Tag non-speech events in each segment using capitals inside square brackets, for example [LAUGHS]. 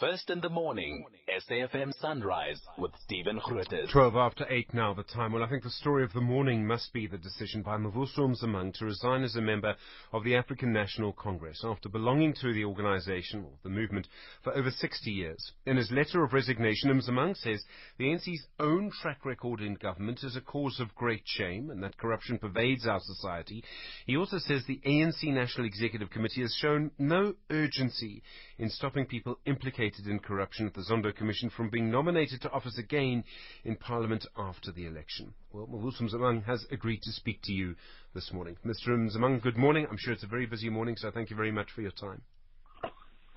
First in the morning, SAFM Sunrise with Stephen Grootes. 12 after 8 now the time. Well, I think the story of the morning must be the decision by Mavuso Msimang to resign as a member of the African National Congress after belonging to the organization or the movement for over 60 years. In his letter of resignation, Msimang says the ANC's own track record in government is a cause of great shame and that corruption pervades our society. He also says the ANC National Executive Committee has shown no urgency in stopping people implicated in corruption at the Zondo Commission from being nominated to office again in Parliament after the election. Well, Mavuso Msimang has agreed to speak to you this morning. Mr. Msimang, good morning. I'm sure it's a very busy morning, so thank you very much for your time.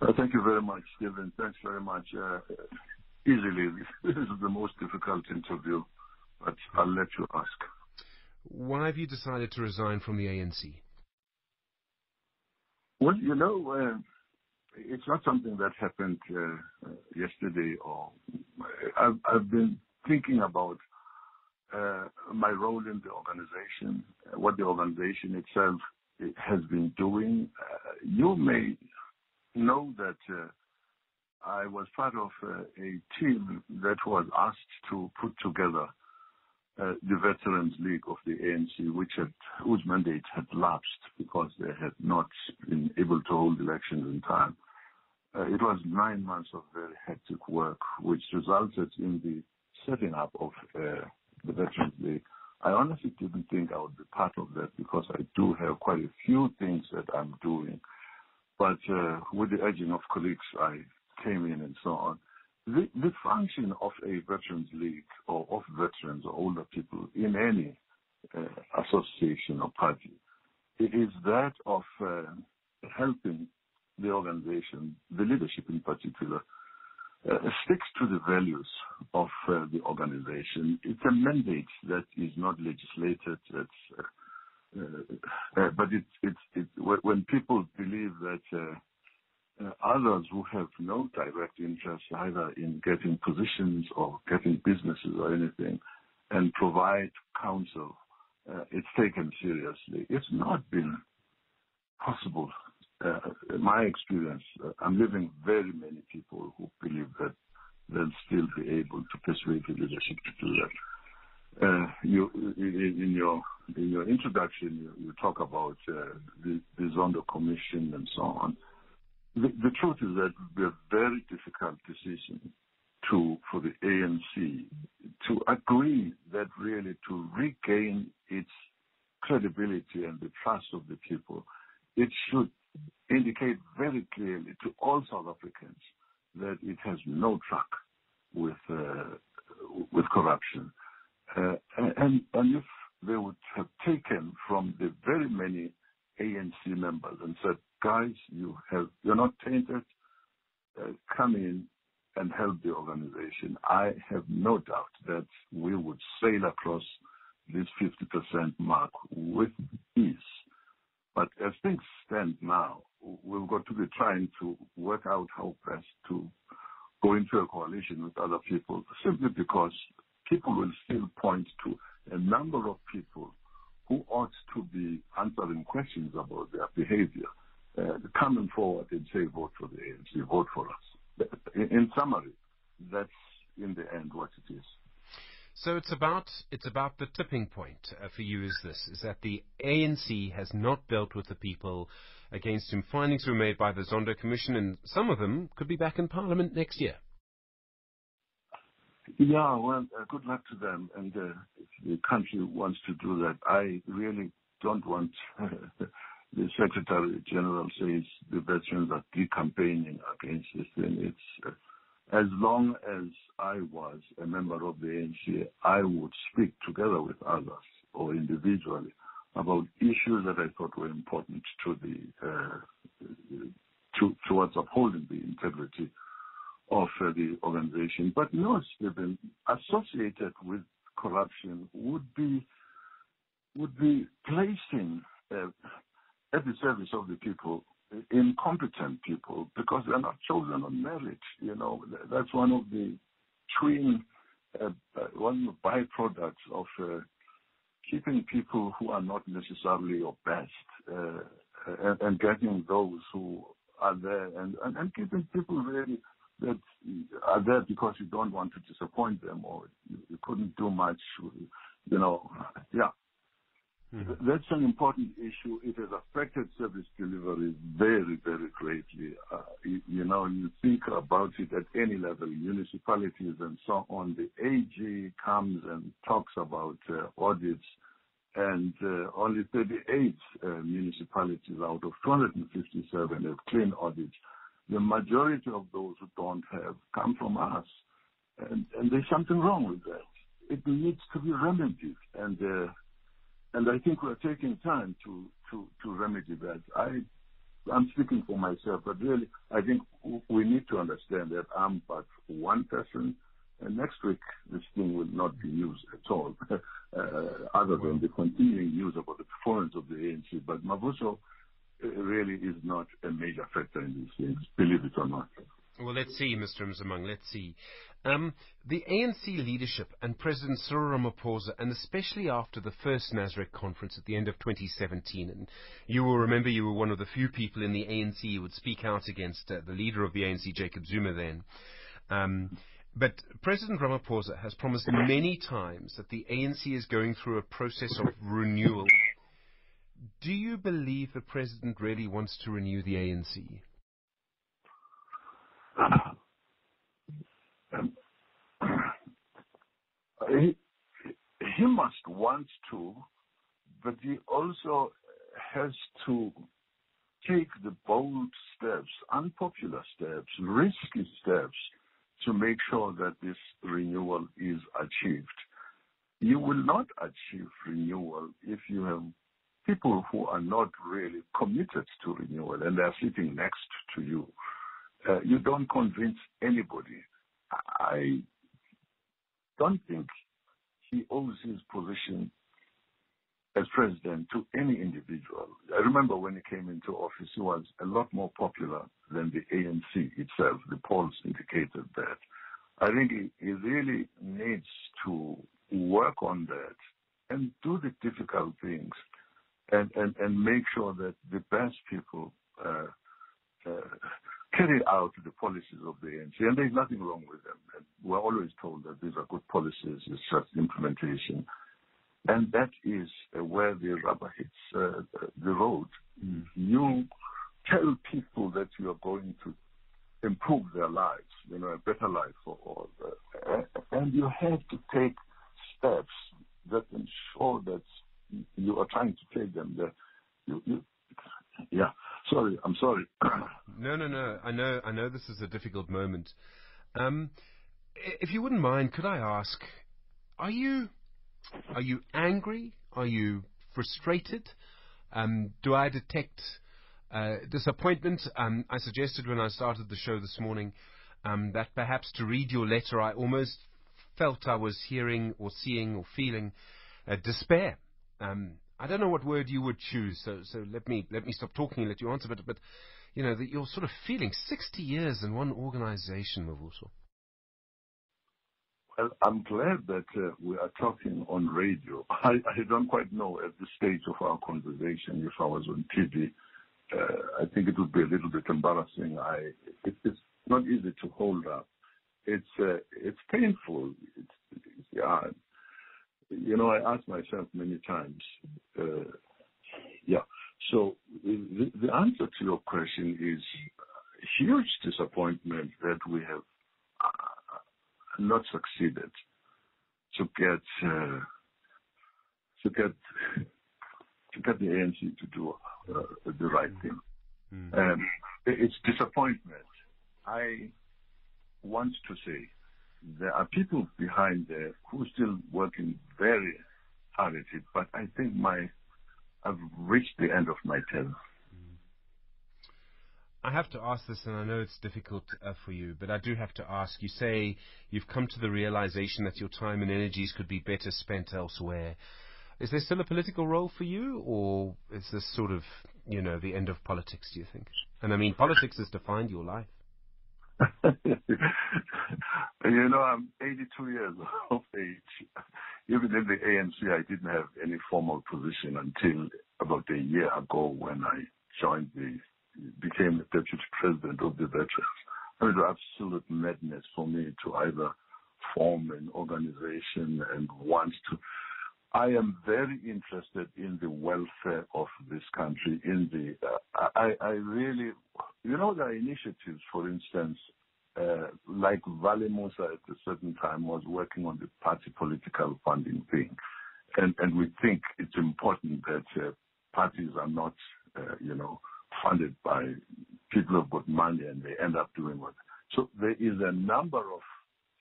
Uh, thank you very much, Stephen. Thanks very much. Uh, easily, [LAUGHS] this is the most difficult interview, but I'll let you ask. Why have you decided to resign from the ANC? Well, you know, uh, it's not something that happened uh, yesterday or I've, been thinking about uh, my role in the organization, what the organization itself has been doing. Uh, you may know that uh, I was part of uh, a team that was asked to put together uh, the Veterans League of the ANC, which had, whose mandate had lapsed because they had not been able to hold elections in time. Uh, it was nine months of very hectic work, which resulted in the setting up of uh, the Veterans League. I honestly didn't think I would be part of that because I do have quite a few things that I'm doing. But uh, with the urging of colleagues, I came in and so on. The, the function of a Veterans League or of veterans or older people in any uh, association or party is that of uh, helping the organization, the leadership in particular, uh, sticks to the values of uh, the organization. It's a mandate that is not legislated. Uh, uh, uh but it's, it's, it, when people believe that uh, others who have no direct interest either in getting positions or getting businesses or anything and provide counsel, it's taken seriously. It's not been possible uh, my experience, uh, I'm living very many people who believe that they'll still be able to persuade the leadership to do that. Uh, you, in your in your introduction, you, talk about uh, the, the Zondo Commission and so on. The, the truth is that it will be a very difficult decision to for the ANC to agree that really to regain its credibility and the trust of the people, it should indicate very clearly to all South Africans that it has no track with uh, with corruption, uh, and and if they would have taken from the very many ANC members and said, guys, you have you're not tainted, uh, come in and help the organization. I have no doubt that we would sail across this 50% mark with ease. But as things stand now, we've got to be trying to work out how best to go into a coalition with other people, simply because people will still point to a number of people who ought to be answering questions about their behavior, coming forward and say, vote for the ANC, vote for us. In summary, that's in the end what it is. So it's about it's about the tipping point uh, for you. Is this is that the ANC has not dealt with the people against whom findings were made by the Zondo Commission, and some of them could be back in Parliament next year. Yeah, well, uh, good luck to them. And uh, if the country wants to do that, I really don't want [LAUGHS] the Secretary General says the veterans are decampaigning against this thing. It's uh, as long as I was a member of the ANC, I would speak together with others or individually about issues that I thought were important to the uh, to, towards upholding the integrity of uh, the organization. But no, Stephen, associated with corruption would be would be placing uh, at the service of the people incompetent people because they're not chosen on merit. You know, that's one of the twin, uh, uh, one of the byproducts of uh, keeping people who are not necessarily your best uh, and, and, getting those who are there and, and, and keeping people really that are there because you don't want to disappoint them or you, you couldn't do much, you know. Yeah. Mm-hmm. That's an important issue. It has affected service delivery very, very greatly. Uh, you, you, know, you think about it at any level, municipalities and so on. The AG comes and talks about uh, audits, and uh, only 38 uh, municipalities out of 257 have clean audits. The majority of those who don't have come from us, and, and there's something wrong with that. It needs to be remedied, and uh, and I think we're taking time to, to, to remedy that. I, I'm speaking for myself, but really, I think we need to understand that I'm but one person, and next week this thing will not be used at all, [LAUGHS] uh, other than the continuing news about the performance of the ANC. But Mavuso uh, really is not a major factor in these things, believe it or not. Well, let's see, Mr. Msimang, let's see. Um, the ANC leadership and President Cyril Ramaphosa, and especially after the first Nasrec conference at the end of 2017, and you will remember you were one of the few people in the ANC who would speak out against uh, the leader of the ANC, Jacob Zuma, then. Um, but President Ramaphosa has promised many times that the ANC is going through a process of renewal. Do you believe the president really wants to renew the ANC? Uh, um, he, he must want to, but he also has to take the bold steps, unpopular steps, risky steps to make sure that this renewal is achieved. You will not achieve renewal if you have people who are not really committed to renewal and they're sitting next to you. Uh, you don't convince anybody. I don't think he owes his position as president to any individual. I remember when he came into office, he was a lot more popular than the ANC itself. The polls indicated that. I think he, he really needs to work on that and do the difficult things and, and, and make sure that the best people uh, uh, carry out the policies of the ANC, and there's nothing wrong with them. And we're always told that these are good policies, it's just implementation. And that is uh, where the rubber hits uh, the road. Mm. You tell people that you are going to improve their lives, you know, a better life for all. Uh, and you have to take steps that ensure that you are trying to take them there. You, you, yeah. Sorry, I'm sorry. [CLEARS THROAT] no, no, no. I know, I know this is a difficult moment. Um, if you wouldn't mind, could I ask, are you, are you angry? Are you frustrated? Um, do I detect uh, disappointment? Um, I suggested when I started the show this morning um, that perhaps to read your letter, I almost felt I was hearing or seeing or feeling uh, despair. Um, I don't know what word you would choose, so so let me let me stop talking and let you answer. But but you know that you're sort of feeling 60 years in one organization, Mavuso. Well, I'm glad that uh, we are talking on radio. [LAUGHS] I, I don't quite know at this stage of our conversation if I was on TV. Uh, I think it would be a little bit embarrassing. I it, it's not easy to hold up. It's uh, it's painful. It's, it's, yeah, you know, I ask myself many times, uh, yeah. So the, the, answer to your question is huge disappointment that we have uh, not succeeded to get uh, to get to get the ANC to do uh, the right thing. Mm-hmm. Um, it's disappointment. I want to say there are people behind there who are still working very hard at it, but I think my I've reached the end of my tether. I have to ask this, and I know it's difficult uh, for you, but I do have to ask. You say you've come to the realization that your time and energies could be better spent elsewhere. Is there still a political role for you, or is this sort of, you know, the end of politics, do you think? And I mean, politics has defined your life. [LAUGHS] you know, I'm 82 years [LAUGHS] of age. Even in the ANC, I didn't have any formal position until about a year ago when I joined the, became the deputy president of the veterans. [LAUGHS] it was absolute madness for me to either form an organization and want to. I am very interested in the welfare of this country. In the, uh, I, I really, you know, there are initiatives, for instance, uh, like Valli Moosa at a certain time was working on the party political funding thing. And, and we think it's important that uh, parties are not, uh, you know, funded by people who've got money and they end up doing what. So there is a number of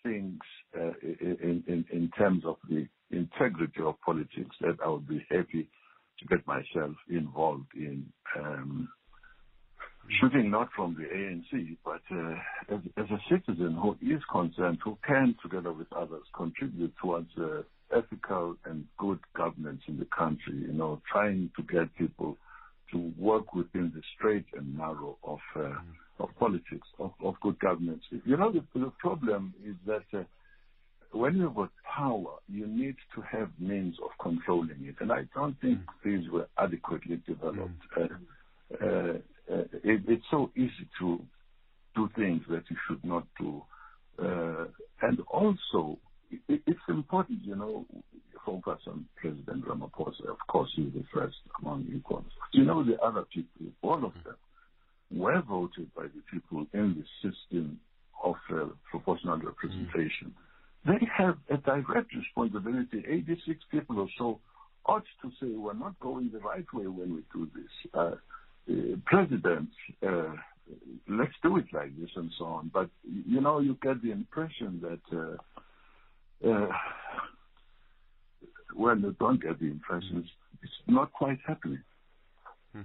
things in, terms of the integrity of politics that I would be happy to get myself involved in. Shooting not from the ANC, but uh, as, as, a citizen who is concerned, who can, together with others, contribute towards uh, ethical and good governance in the country. You know, trying to get people to work within the straight and narrow of uh, mm. of politics, of, of good governance. You know, the, the problem is that uh, when you've got power, you need to have means of controlling it, and I don't think mm. these were adequately developed. Mm. Uh, uh, it's so easy to do things that you should not do, uh, and also it, it's important, you know, focus on President Ramaphosa. Of course, he's the first among equals. You know, the other people, all of them, were voted by the people in the system of uh, proportional representation. Mm. They have a direct responsibility. 86 people or so ought to say we're not going the right way when we do this. President, uh, let's do it like this and so on. But, you know, you get the impression that uh, uh, well, you don't get the impression it's not quite happening. Hmm.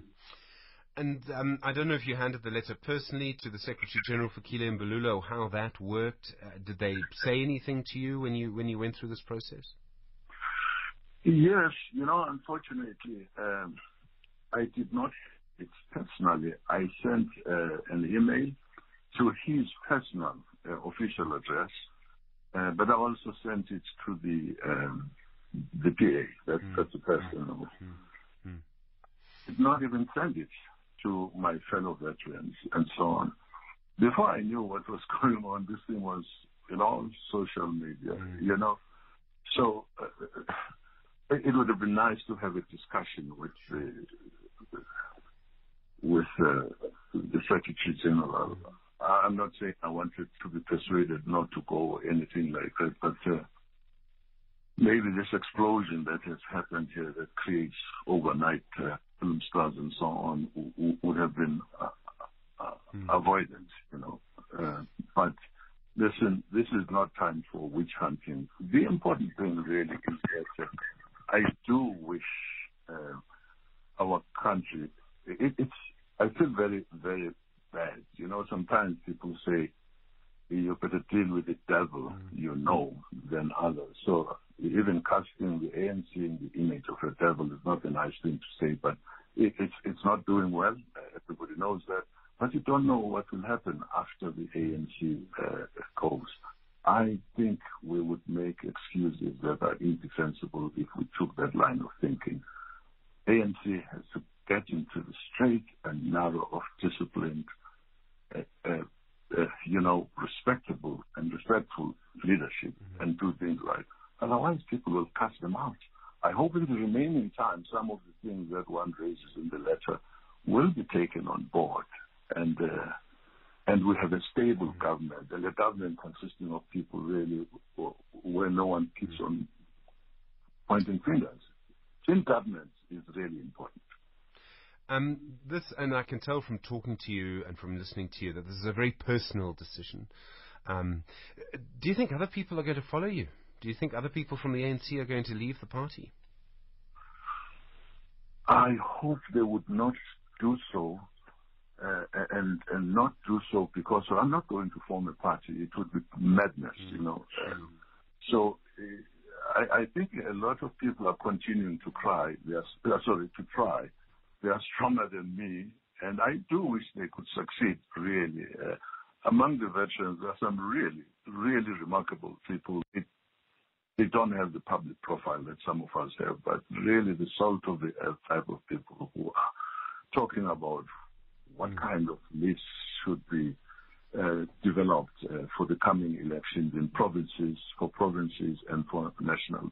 And um, I don't know if you handed the letter personally to the Secretary General Fikile Mbalula or how that worked. Uh, did they say anything to you when you when you went through this process? Yes, you know, unfortunately, um, I did not it personally. I sent uh, an email to his personal uh, official address, uh, but I also sent it to the um, the PA. That's, mm. that's the person. Mm. Mm. Did not even send it to my fellow veterans and so on. Before I knew what was [LAUGHS] going on, this thing was in all social media, mm. you know. So uh, it would have been nice to have a discussion with the with uh, the Secretary General. I'm not saying I wanted to be persuaded not to go or anything like that, but uh, maybe this explosion that has happened here that creates overnight uh, film stars and so on w- would have been uh, uh, mm. avoided, you know. Uh, but listen, this is not time for witch hunting. The important thing really is that uh, I do wish uh, our country. It, it's. Very, very bad. You know, sometimes people say you better deal with the devil mm. you know than others. So even casting the ANC in the image of a devil is not a nice thing to say, but it, it's it's not doing well. Everybody knows that, but you don't know what will happen after the ANC uh, goes. I think we would make excuses that are indefensible if we took that line of thinking. ANC has to get into the straight and narrow of disciplined, uh, uh, uh, you know, respectable and respectful leadership mm-hmm. and do things right. Otherwise, people will cast them out. I hope in the remaining time, some of the things that one raises in the letter will be taken on board, and uh, and we have a stable mm-hmm. government, and a government consisting of people really where no one keeps mm-hmm. on pointing fingers. Team government is really important. Um, this, and I can tell from talking to you and from listening to you that this is a very personal decision. Um, do you think other people are going to follow you? Do you think other people from the ANC are going to leave the party? I hope they would not do so, uh, and and not do so because I'm not going to form a party. It would be madness, mm. you know. Um, so uh, I, I, think a lot of people are continuing to cry. They are uh, sorry to try. They are stronger than me, and I do wish they could succeed. Really, uh, among the veterans, there are some really, really remarkable people. It they don't have the public profile that some of us have, but really the salt of the earth type of people who are talking about what mm. kind of list should be uh, developed uh, for the coming elections in provinces, for provinces and for national.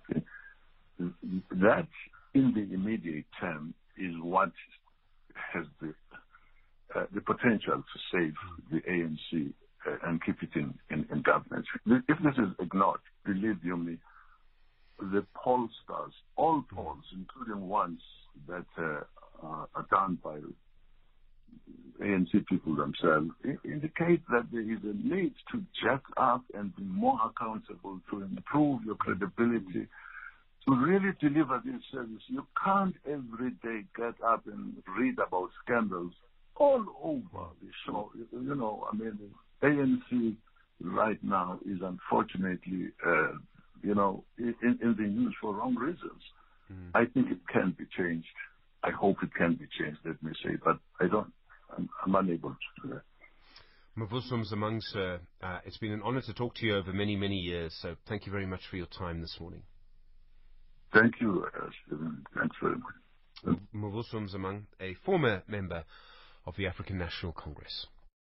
That, in the immediate term, is what has the uh, the potential to save the ANC uh, and keep it in, in, in government. If this is ignored, believe you me, the pollsters, all polls, including ones that uh, are done by ANC people themselves, indicate that there is a need to jack up and be more accountable to improve your credibility, to really deliver this service. You can't every day get up and read about scandals all over the show. You know, I mean, ANC right now is unfortunately, uh, you know, in, in, the news for wrong reasons. Mm. I think it can be changed. I hope it can be changed, let me say, but I don't, I'm, I'm unable to do that. Mavuso Msimang, uh, it's been an honor to talk to you over many, many years, so thank you very much for your time this morning. Thank you, uh, Stephen. Thanks very much. Mavuso Msimang, a former member of the African National Congress.